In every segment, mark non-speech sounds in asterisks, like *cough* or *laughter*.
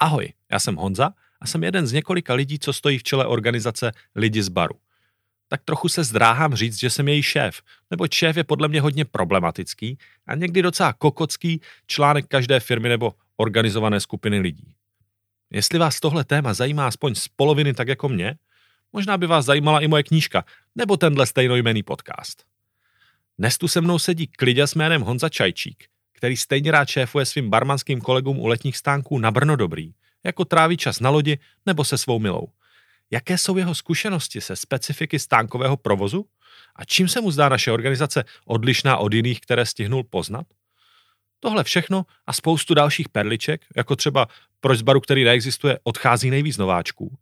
Ahoj, já jsem Honza a jsem jeden z několika lidí, co stojí v čele organizace Lidi z baru. Tak trochu se zdráhám říct, že jsem její šéf, nebo šéf je podle mě hodně problematický a někdy docela kokocký článek každé firmy nebo organizované skupiny lidí. Jestli vás tohle téma zajímá aspoň z poloviny tak jako mě, možná by vás zajímala i moje knížka, nebo tenhle stejnojmený podcast. Dnes tu se mnou sedí klidě s jménem Honza Čajčík, který stejně rád šéfuje svým barmanským kolegům u letních stánků na Brno Dobrý, jako tráví čas na lodi nebo se svou milou. Jaké jsou jeho zkušenosti se specifiky stánkového provozu? A čím se mu zdá naše organizace odlišná od jiných, které stihnul poznat? Tohle všechno a spoustu dalších perliček, jako třeba proč z baru, který neexistuje, odchází nejvíc nováčků,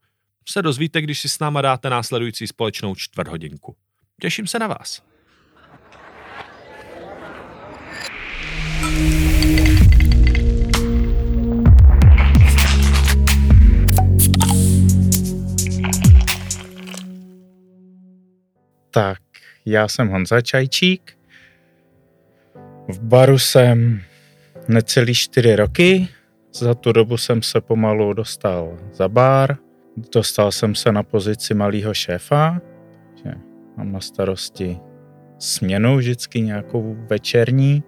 se dozvíte, když si s náma dáte následující společnou čtvrthodinku. Těším se na vás. Tak, já jsem Honza Čajčík. V baru jsem necelý čtyři roky. Za tu dobu jsem se pomalu dostal za bar. Dostal jsem se na pozici malého šéfa. Že mám na starosti směnu vždycky nějakou večerní.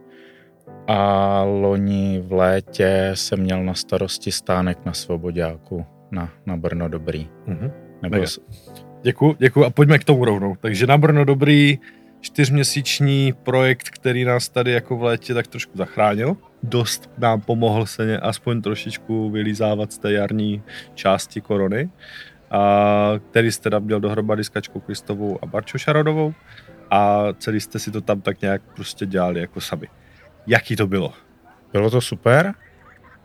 A loni v létě jsem měl na starosti stánek na Svobodáku na, na Brno Dobrý. Mm-hmm. Nebo, Děkuji, děkuji a pojďme k tomu rovnou. Takže na Brno dobrý čtyřměsíční projekt, který nás tady jako v létě tak trošku zachránil. Dost nám pomohl se aspoň trošičku vylízávat z té jarní části korony, a který jste tam měl dohromady s Kačkou Kristovou a Barčou Šarodovou a celý jste si to tam tak nějak prostě dělali jako sami. Jaký to bylo? Bylo to super,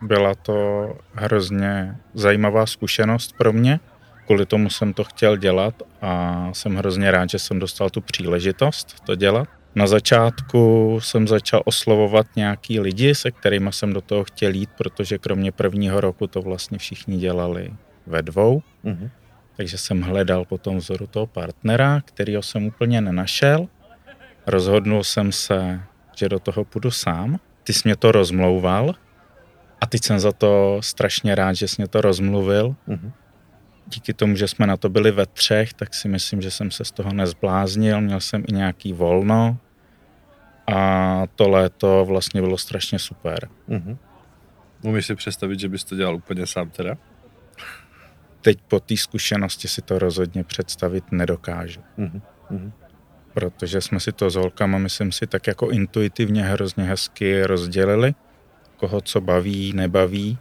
byla to hrozně zajímavá zkušenost pro mě kvůli tomu jsem to chtěl dělat a jsem hrozně rád, že jsem dostal tu příležitost to dělat. Na začátku jsem začal oslovovat nějaký lidi, se kterými jsem do toho chtěl jít, protože kromě prvního roku to vlastně všichni dělali ve dvou. Mm-hmm. Takže jsem hledal po tom vzoru toho partnera, kterýho jsem úplně nenašel. Rozhodnul jsem se, že do toho půjdu sám. Ty jsi mě to rozmlouval a teď jsem za to strašně rád, že jsi mě to rozmluvil, mm-hmm díky tomu, že jsme na to byli ve třech, tak si myslím, že jsem se z toho nezbláznil, měl jsem i nějaký volno a to léto vlastně bylo strašně super. Mm-hmm. Umíš si představit, že bys to dělal úplně sám teda? Teď po té zkušenosti si to rozhodně představit nedokážu. Mm-hmm. Protože jsme si to s holkama, myslím si, tak jako intuitivně hrozně hezky rozdělili, koho co baví, nebaví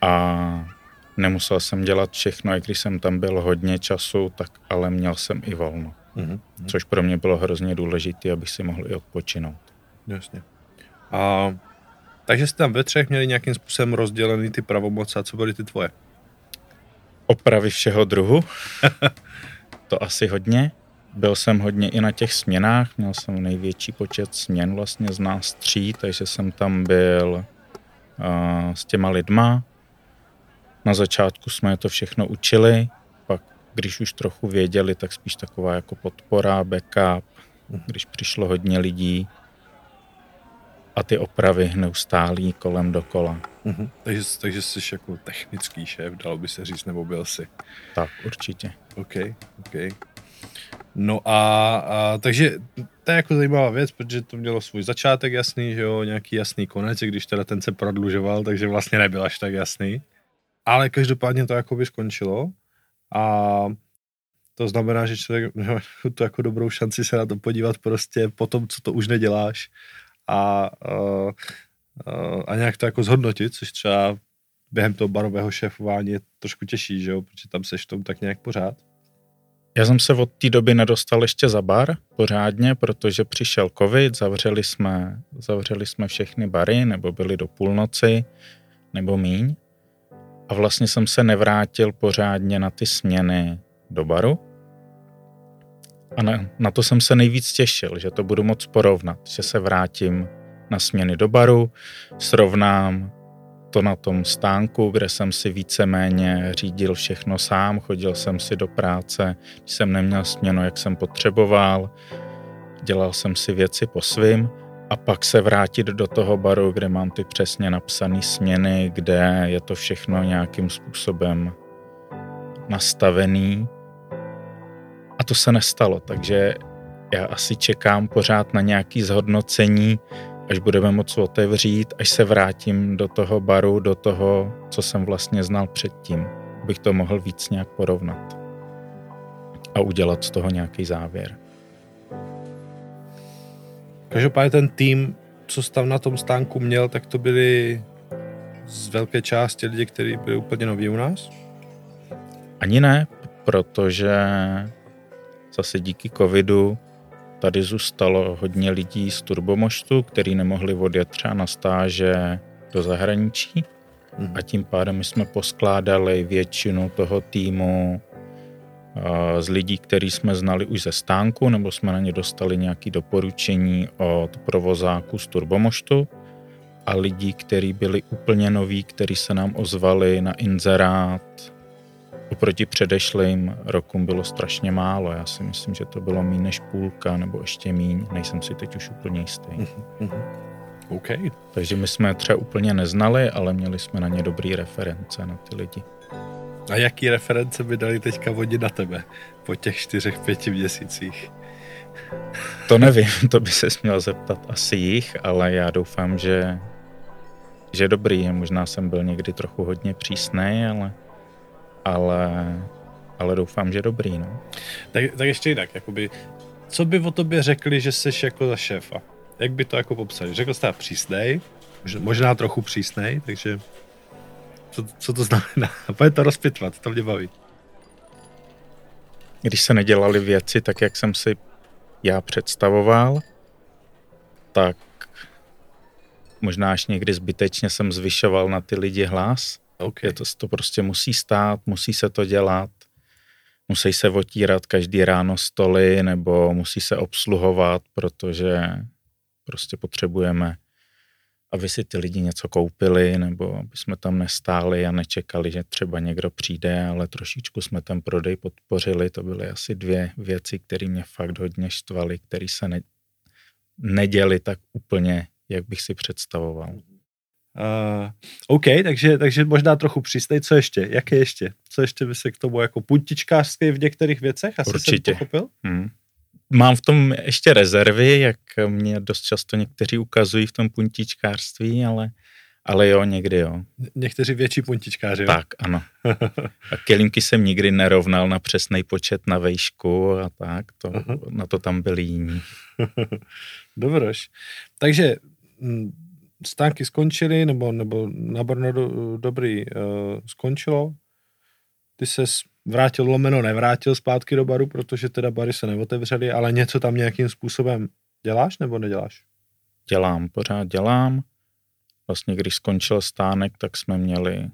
a Nemusel jsem dělat všechno, i když jsem tam byl hodně času, tak ale měl jsem i volno. Mm-hmm. Což pro mě bylo hrozně důležité, abych si mohl i odpočinout. Jasně. A, takže jste tam ve třech měli nějakým způsobem rozdělený ty pravomoce a co byly ty tvoje? Opravy všeho druhu. *laughs* to asi hodně. Byl jsem hodně i na těch směnách, měl jsem největší počet směn vlastně z nás tří, takže jsem tam byl uh, s těma lidma, na začátku jsme to všechno učili, pak když už trochu věděli, tak spíš taková jako podpora, backup, když přišlo hodně lidí a ty opravy neustálí kolem dokola. Mm-hmm. Takže, takže jsi jako technický šéf, dalo by se říct, nebo byl jsi? Tak, určitě. OK, OK. No a, a takže to je jako zajímavá věc, protože to mělo svůj začátek jasný, že jo, nějaký jasný konec, když teda ten se prodlužoval, takže vlastně nebyl až tak jasný ale každopádně to jako by skončilo a to znamená, že člověk *laughs* má tu jako dobrou šanci se na to podívat prostě po tom, co to už neděláš a, a, a nějak to jako zhodnotit, což třeba během toho barového šéfování je trošku těžší, že jo, protože tam seš tom tak nějak pořád. Já jsem se od té doby nedostal ještě za bar pořádně, protože přišel covid, zavřeli jsme, zavřeli jsme všechny bary, nebo byly do půlnoci, nebo míň a vlastně jsem se nevrátil pořádně na ty směny do baru. A na, na to jsem se nejvíc těšil, že to budu moc porovnat, že se vrátím na směny do baru, srovnám to na tom stánku, kde jsem si víceméně řídil všechno sám, chodil jsem si do práce, když jsem neměl směnu, jak jsem potřeboval, dělal jsem si věci po svým. A pak se vrátit do toho baru, kde mám ty přesně napsané směny, kde je to všechno nějakým způsobem nastavený. A to se nestalo, takže já asi čekám pořád na nějaký zhodnocení, až budeme moc otevřít, až se vrátím do toho baru, do toho, co jsem vlastně znal předtím, abych to mohl víc nějak porovnat a udělat z toho nějaký závěr. Každopádně ten tým, co tam na tom stánku měl, tak to byli z velké části lidi, kteří byli úplně noví u nás? Ani ne, protože zase díky covidu tady zůstalo hodně lidí z turbomoštu, kteří nemohli odjet třeba na stáže do zahraničí mm. a tím pádem my jsme poskládali většinu toho týmu z lidí, který jsme znali už ze stánku, nebo jsme na ně dostali nějaké doporučení od provozáku z Turbomoštu a lidí, kteří byli úplně noví, kteří se nám ozvali na inzerát. Oproti předešlým rokům bylo strašně málo. Já si myslím, že to bylo méně než půlka, nebo ještě míň. Nejsem si teď už úplně jistý. Mm-hmm. Okay. Takže my jsme třeba úplně neznali, ale měli jsme na ně dobrý reference na ty lidi. A jaký reference by dali teďka vodit na tebe po těch čtyřech, pěti měsících? To nevím, *laughs* to by se měl zeptat asi jich, ale já doufám, že, že dobrý. Možná jsem byl někdy trochu hodně přísný, ale, ale, ale doufám, že dobrý. No. Tak, tak ještě jinak, jakoby, co by o tobě řekli, že jsi jako za šéfa? Jak by to jako popsali? Řekl jsi přísnej, možná trochu přísnej, takže co, co to znamená? *laughs* Pojď to rozpitvat, to mě baví. Když se nedělali věci tak, jak jsem si já představoval, tak možná až někdy zbytečně jsem zvyšoval na ty lidi hlas. Okay. Je to, to prostě musí stát, musí se to dělat, musí se otírat každý ráno stoly nebo musí se obsluhovat, protože prostě potřebujeme aby si ty lidi něco koupili, nebo aby jsme tam nestáli a nečekali, že třeba někdo přijde, ale trošičku jsme ten prodej podpořili. To byly asi dvě věci, které mě fakt hodně štvaly, které se ne, neděli tak úplně, jak bych si představoval. Uh, OK, takže, takže možná trochu přistej. Co ještě? Jaké ještě? Co ještě by se k tomu jako puntičkářský v některých věcech? Asi Určitě. jsem pochopil? Hmm mám v tom ještě rezervy, jak mě dost často někteří ukazují v tom puntičkářství, ale, ale jo, někdy jo. Někteří větší puntičkáři, jo? Tak, ano. A kelímky jsem nikdy nerovnal na přesný počet na vejšku a tak, to, uh-huh. na to tam byli jiní. *laughs* Dobroš. Takže mm, stánky skončily, nebo, nebo na Brno do, dobrý uh, skončilo. Ty ses vrátil lomeno, nevrátil zpátky do baru, protože teda bary se neotevřely, ale něco tam nějakým způsobem děláš nebo neděláš? Dělám, pořád dělám. Vlastně když skončil stánek, tak jsme měli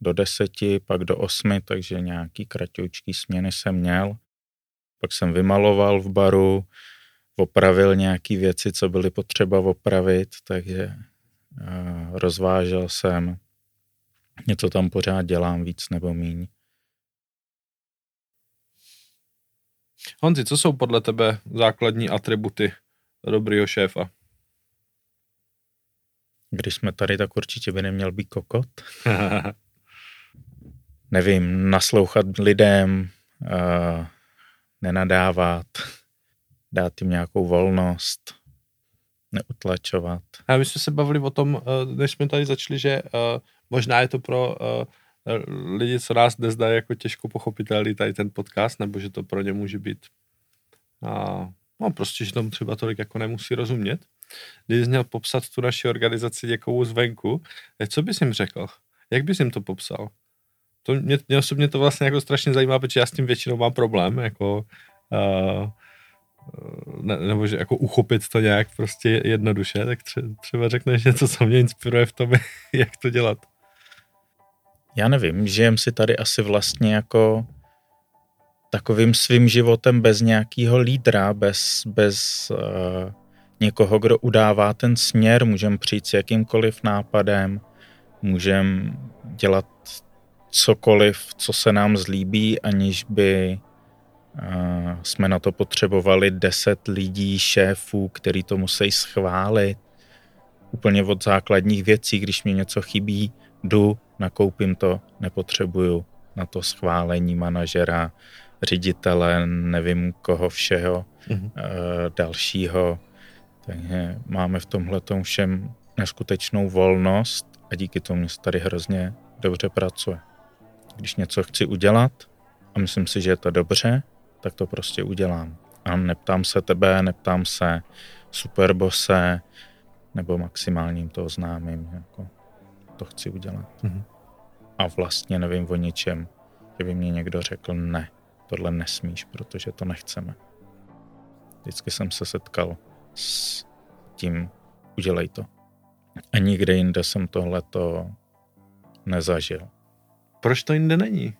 do deseti, pak do osmi, takže nějaký kratoučký směny jsem měl. Pak jsem vymaloval v baru, opravil nějaké věci, co byly potřeba opravit, takže rozvážel jsem. Něco tam pořád dělám víc nebo míň. Honzi, co jsou podle tebe základní atributy dobrýho šéfa? Když jsme tady, tak určitě by neměl být kokot. *laughs* Nevím, naslouchat lidem, uh, nenadávat, dát jim nějakou volnost, neutlačovat. A my jsme se bavili o tom, uh, než jsme tady začali, že uh, možná je to pro uh, lidi, co nás nezdají, jako těžko pochopitelný tady ten podcast, nebo že to pro ně může být no prostě, že tomu třeba tolik jako nemusí rozumět. Když jsi měl popsat tu naši organizaci někomu zvenku, eh, co bys jim řekl? Jak bys jim to popsal? To mě, mě osobně to vlastně jako strašně zajímá, protože já s tím většinou mám problém, jako uh, ne, nebo že jako uchopit to nějak prostě jednoduše, tak tře, třeba řekneš něco, co mě inspiruje v tom, *laughs* jak to dělat. Já nevím, žijem si tady asi vlastně jako takovým svým životem bez nějakého lídra, bez, bez uh, někoho, kdo udává ten směr, můžeme přijít s jakýmkoliv nápadem, můžeme dělat cokoliv, co se nám zlíbí, aniž by jsme na to potřebovali deset lidí, šéfů, který to musí schválit. Úplně od základních věcí, když mi něco chybí, jdu, nakoupím to, nepotřebuju na to schválení manažera, ředitele, nevím koho všeho mm-hmm. dalšího. Takže máme v tomhle všem neskutečnou volnost a díky tomu se tady hrozně dobře pracuje. Když něco chci udělat a myslím si, že je to dobře, tak to prostě udělám. A neptám se tebe, neptám se superbose, nebo maximálním to oznámím, jako to chci udělat. Mm-hmm. A vlastně nevím o ničem, že by mě někdo řekl ne, tohle nesmíš, protože to nechceme. Vždycky jsem se setkal s tím, udělej to. A nikde jinde jsem tohleto nezažil. Proč to jinde není?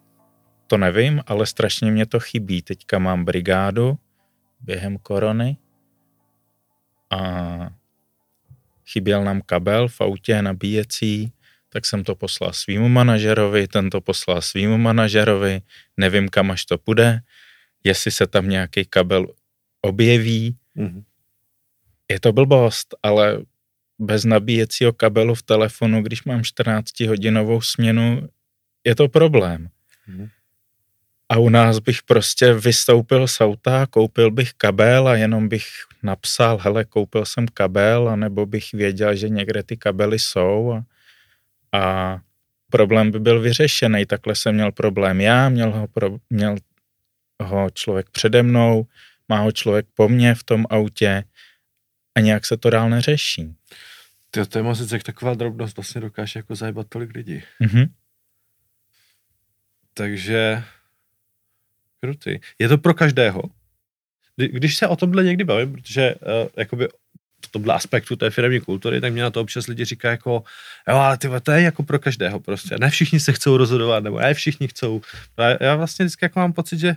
To nevím, ale strašně mě to chybí. Teďka mám brigádu během korony a chyběl nám kabel v autě nabíjecí, tak jsem to poslal svýmu manažerovi, ten to poslal svýmu manažerovi, nevím kam až to půjde, jestli se tam nějaký kabel objeví. Mm-hmm. Je to blbost, ale bez nabíjecího kabelu v telefonu, když mám 14-hodinovou směnu, je to problém. Mm-hmm. A u nás bych prostě vystoupil z auta, koupil bych kabel a jenom bych napsal, hele, koupil jsem kabel, anebo bych věděl, že někde ty kabely jsou a, a problém by byl vyřešený. Takhle jsem měl problém já, měl ho, pro, měl ho člověk přede mnou, má ho člověk po mně v tom autě a nějak se to dál neřeší. Ty, to je moc, jak taková drobnost vlastně dokáže jako zajebat tolik lidí. Mm-hmm. Takže krutý. Je to pro každého? Když se o tomhle někdy bavím, protože uh, jakoby v tomhle aspektu té firmní kultury, tak mě na to občas lidi říká jako, jo, ale ty, to je jako pro každého prostě. Ne všichni se chcou rozhodovat, nebo ne všichni chcou. A já vlastně vždycky jako mám pocit, že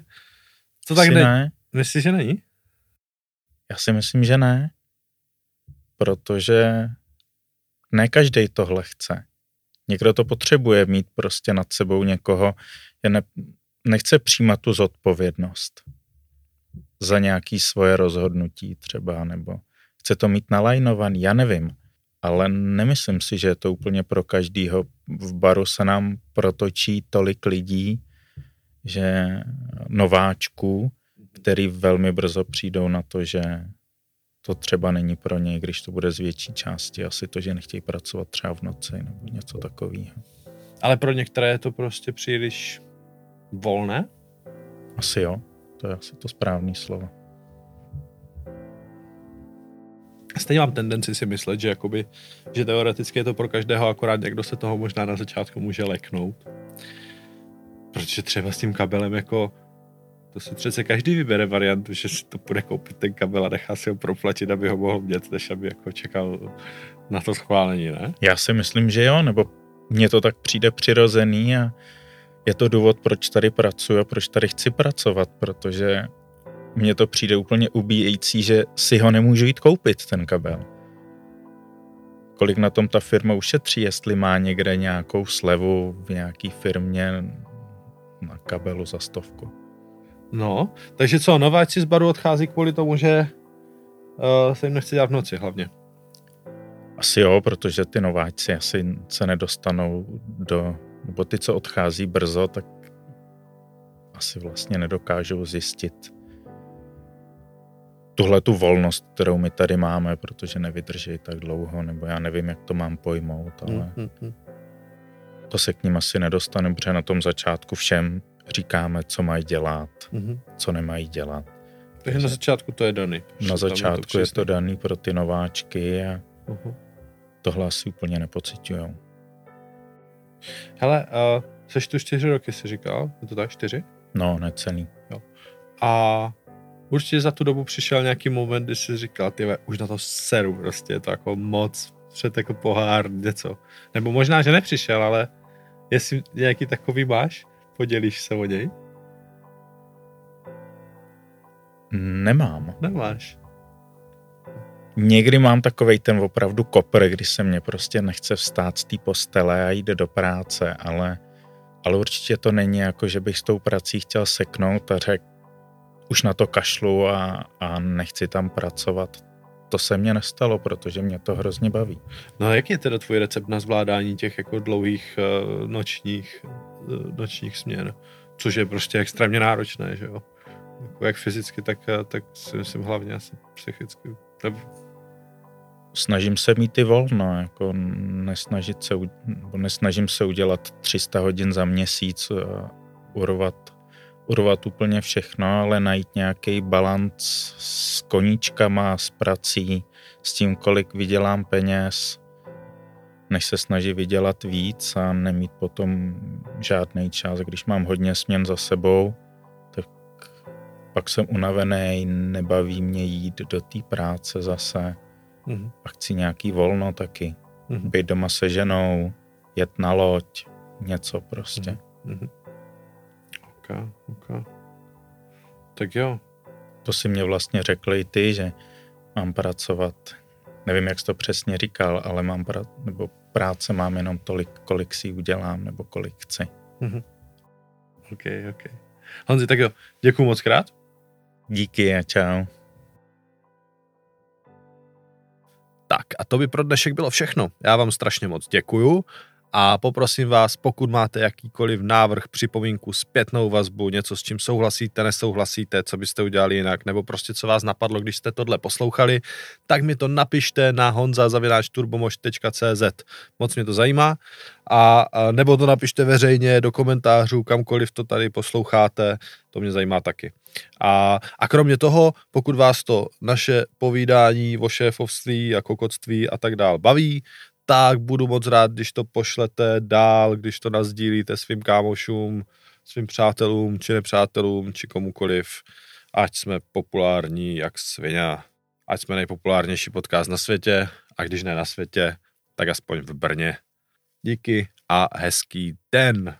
to tak ne. ne. Myslíš, že není? Já si myslím, že ne. Protože ne každý tohle chce. Někdo to potřebuje mít prostě nad sebou někoho, je ne, nechce přijímat tu zodpovědnost za nějaký svoje rozhodnutí třeba, nebo chce to mít nalajnovaný, já nevím. Ale nemyslím si, že je to úplně pro každýho. V baru se nám protočí tolik lidí, že nováčků, který velmi brzo přijdou na to, že to třeba není pro něj, když to bude z větší části. Asi to, že nechtějí pracovat třeba v noci nebo něco takového. Ale pro některé je to prostě příliš volné? Asi jo, to je asi to správné slovo. Stejně mám tendenci si myslet, že, jakoby, že teoreticky je to pro každého, akorát někdo se toho možná na začátku může leknout. Protože třeba s tím kabelem jako to si přece každý vybere variantu, že si to bude koupit ten kabel a nechá si ho proplatit, aby ho mohl mít, než aby jako čekal na to schválení, ne? Já si myslím, že jo, nebo mně to tak přijde přirozený a je to důvod, proč tady pracuji a proč tady chci pracovat, protože mně to přijde úplně ubíjející, že si ho nemůžu jít koupit, ten kabel. Kolik na tom ta firma ušetří, jestli má někde nějakou slevu v nějaký firmě na kabelu za stovku. No, takže co, nováci z baru odchází kvůli tomu, že uh, se jim nechce dělat v noci hlavně. Asi jo, protože ty nováci asi se nedostanou do nebo ty, co odchází brzo, tak asi vlastně nedokážou zjistit tuhle tu volnost, kterou my tady máme, protože nevydrží tak dlouho, nebo já nevím, jak to mám pojmout, ale mm-hmm. to se k ním asi nedostane, protože na tom začátku všem říkáme, co mají dělat, mm-hmm. co nemají dělat. Takže na začátku to je daný. Na začátku to je to daný pro ty nováčky a uh-huh. tohle asi úplně nepocitujou. Hele, uh, seš tu čtyři roky, jsi říkal? Je to tak, čtyři? No, necelý. Jo. A určitě za tu dobu přišel nějaký moment, kdy jsi říkal, ty už na to seru prostě, je to jako moc, před jako pohár, něco. Nebo možná, že nepřišel, ale jestli nějaký takový máš, podělíš se o něj? Nemám. Nemáš. Někdy mám takový ten opravdu kopr, kdy se mě prostě nechce vstát z té postele a jít do práce, ale, ale určitě to není jako, že bych s tou prací chtěl seknout a řekl, už na to kašlu a, a nechci tam pracovat. To se mně nestalo, protože mě to hrozně baví. No a jaký je teda tvůj recept na zvládání těch jako dlouhých uh, nočních, uh, nočních směn? Což je prostě extrémně náročné, že jo? Jako jak fyzicky, tak, tak si myslím hlavně asi psychicky. Snažím se mít ty volno, jako nesnažit se, nesnažím se udělat 300 hodin za měsíc, urvat, urvat úplně všechno, ale najít nějaký balans s koníčkama, s prací, s tím, kolik vydělám peněz, než se snaží vydělat víc a nemít potom žádný čas. Když mám hodně směn za sebou, tak pak jsem unavený, nebaví mě jít do té práce zase. Mm-hmm. A chci nějaký volno taky. Mm-hmm. Být doma se ženou, jet na loď, něco prostě. Mm-hmm. Ok, ok. Tak jo. To si mě vlastně řekl i ty, že mám pracovat nevím, jak jsi to přesně říkal, ale mám pra- nebo práce mám jenom tolik, kolik si udělám, nebo kolik chci. Mm-hmm. OK, OK. Honzi, tak jo, děkuji moc krát. Díky a čau. A to by pro dnešek bylo všechno. Já vám strašně moc děkuju a poprosím vás, pokud máte jakýkoliv návrh, připomínku, zpětnou vazbu, něco s čím souhlasíte, nesouhlasíte, co byste udělali jinak, nebo prostě co vás napadlo, když jste tohle poslouchali, tak mi to napište na honza.turbomož.cz. Moc mě to zajímá. A, a nebo to napište veřejně do komentářů, kamkoliv to tady posloucháte, to mě zajímá taky. A, a kromě toho, pokud vás to naše povídání o šéfovství a kokotství a tak dál baví, tak budu moc rád, když to pošlete dál, když to nazdílíte svým kámošům, svým přátelům, či nepřátelům, či komukoliv, ať jsme populární jak svině, ať jsme nejpopulárnější podcast na světě, a když ne na světě, tak aspoň v Brně. Díky a hezký den.